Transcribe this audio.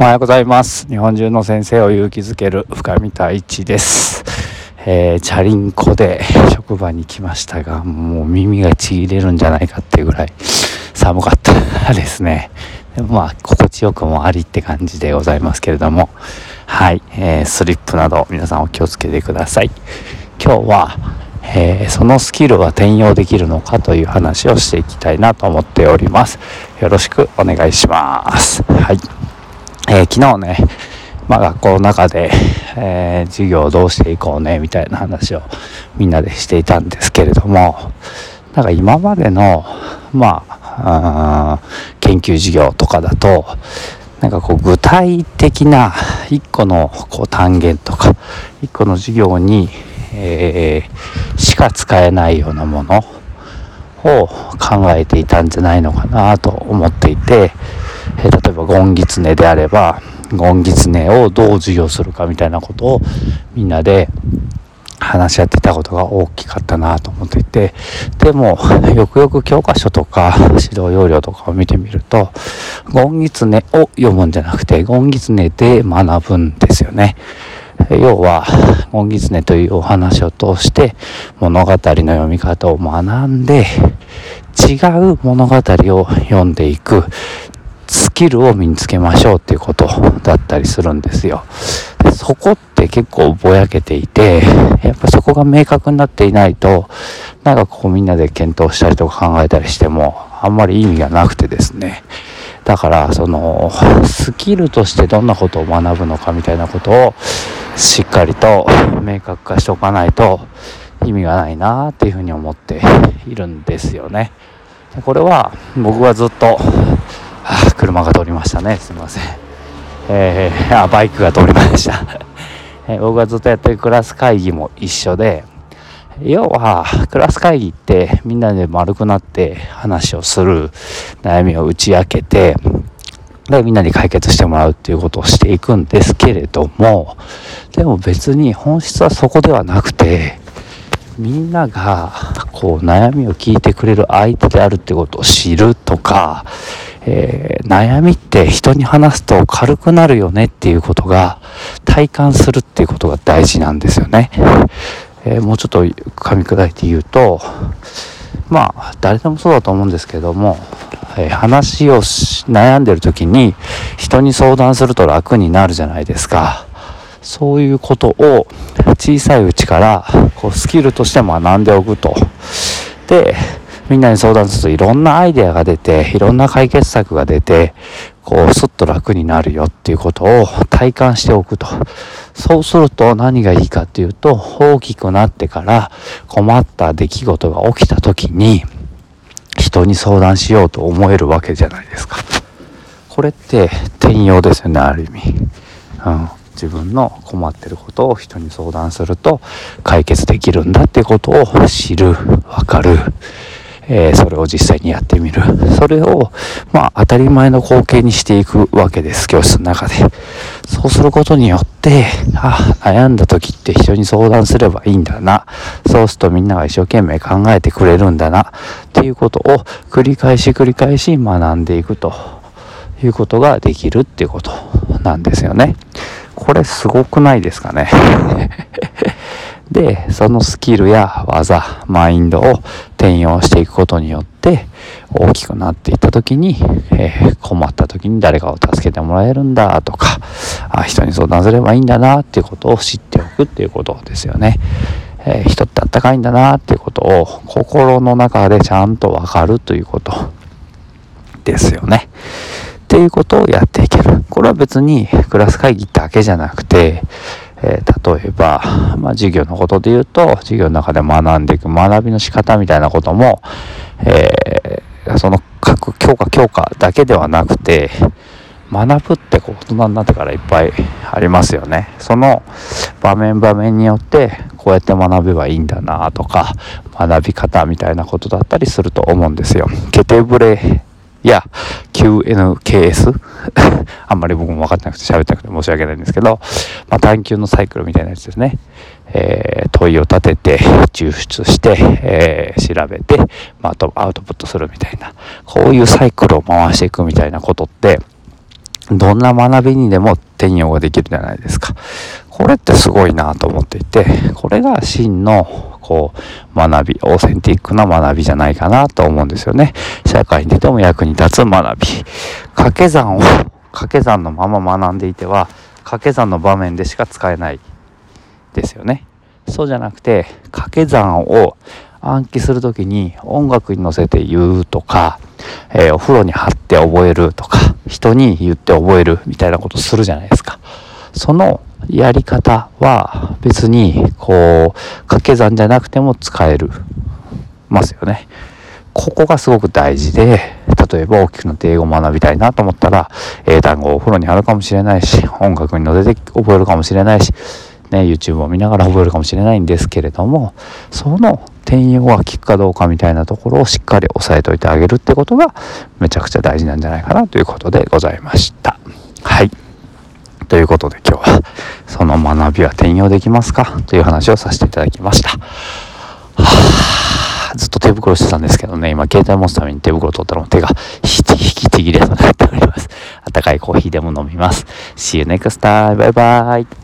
おはようございます日本中の先生を勇気づける深見太一ですえー、チャリンコで職場に来ましたがもう耳がちぎれるんじゃないかっていうぐらい寒かったですねでもまあ心地よくもありって感じでございますけれどもはい、えー、スリップなど皆さんお気をつけてください今日はえー、そのスキルは転用できるのかという話をしていきたいなと思っております。よろしくお願いします。はい。えー、昨日ね、まあ、学校の中で、えー、授業をどうしていこうねみたいな話をみんなでしていたんですけれどもなんか今までのまあ研究授業とかだとなんかこう具体的な一個のこう単元とか一個の授業に、えー、しか使えないようなものを考えていたんじゃないのかなと思っていて、えー、例えばゴンギツネであればゴンギツネをどう授業するかみたいなことをみんなで話し合っていたことが大きかったなと思っていてでもよくよく教科書とか指導要領とかを見てみるとゴンギツネを読むんじゃなくてゴンギツネで学ぶんですよね。要は、ゴンギツネというお話を通して物語の読み方を学んで違う物語を読んでいくスキルを身につけましょうっていうことだったりするんですよ。そこって結構ぼやけていて、やっぱそこが明確になっていないと、なんかここみんなで検討したりとか考えたりしても、あんまり意味がなくてですね。だから、その、スキルとしてどんなことを学ぶのかみたいなことを、しっかりと明確化しておかないと意味がないなっていうふうに思っているんですよね。これは僕はずっとあ車が通りましたね。すみません、えー、あバイクが通りました、えー、僕がずっとやってるクラス会議も一緒で要はクラス会議ってみんなで丸くなって話をする悩みを打ち明けてでみんなに解決してもらうっていうことをしていくんですけれどもでも別に本質はそこではなくてみんながこう悩みを聞いてくれる相手であるってことを知るとかえー、悩みって人に話すと軽くなるよねっていうことが体感するっていうことが大事なんですよね。えー、もうちょっと噛み砕いて言うと、まあ、誰でもそうだと思うんですけども、えー、話を悩んでる時に人に相談すると楽になるじゃないですか。そういうことを小さいうちからこうスキルとして学んでおくと。で、みんなに相談するといろんなアイデアが出て、いろんな解決策が出て、こう、すっと楽になるよっていうことを体感しておくと。そうすると何がいいかっていうと、大きくなってから困った出来事が起きた時に、人に相談しようと思えるわけじゃないですか。これって転用ですよね、ある意味。うん。自分の困ってることを人に相談すると解決できるんだってことを知る、わかる。えー、それを実際にやってみる。それを、まあ、当たり前の光景にしていくわけです、教室の中で。そうすることによって、あ、悩んだ時って人に相談すればいいんだな。そうするとみんなが一生懸命考えてくれるんだな。っていうことを繰り返し繰り返し学んでいくということができるっていうことなんですよね。これすごくないですかね。で、そのスキルや技、マインドを転用していくことによって、大きくなっていった時に、えー、困った時に誰かを助けてもらえるんだとか、あ人に相談すればいいんだなっていうことを知っておくっていうことですよね。えー、人ってあったかいんだなっていうことを心の中でちゃんとわかるということですよね。っていうことをやっていける。これは別にクラス会議だけじゃなくて、えー、例えば、まあ、授業のことで言うと、授業の中で学んでいく学びの仕方みたいなことも、えー、その各教科教科だけではなくて、学ぶってこう大人になってからいっぱいありますよね。その場面場面によってこうやって学べばいいんだなとか学び方みたいなことだったりすると思うんですよ。ケテブレや QNKS あんまり僕も分かってなくて喋ってなくて申し訳ないんですけど、まあ、探求のサイクルみたいなやつですね。えー、問いを立てて抽出して、えー、調べて、まあ、とアウトプットするみたいなこういうサイクルを回していくみたいなことってどんな学びにでも転用ができるじゃないですか。これってすごいなと思っていて、これが真のこう学び、オーセンティックな学びじゃないかなと思うんですよね。社会に出ても役に立つ学び。掛け算を掛け算のまま学んでいては、掛け算の場面でしか使えないですよね。そうじゃなくて、掛け算を暗記する時に音楽に乗せて言うとか、えー、お風呂に貼って覚えるとか、人に言って覚えるみたいなことするじゃないですか。そのやり方は別にこう掛け算じゃなくても使えるますよね。ここがすごく大事で、例えば大きくなって英語を学びたいなと思ったら、英単語をお風呂に貼るかもしれないし、音楽に乗せて覚えるかもしれないし、ね、YouTube を見ながら覚えるかもしれないんですけれども、その転用が効くかどうかみたいなところをしっかり押さえておいてあげるってことがめちゃくちゃ大事なんじゃないかなということでございました。はい。ということで今日はその学びは転用できますか？という話をさせていただきました。はあ、ずっと手袋してたんですけどね、今携帯持つために手袋取ったら手が引きちぎれそうになっております。あったかいコーヒーでも飲みます。See you next time. バイバイ。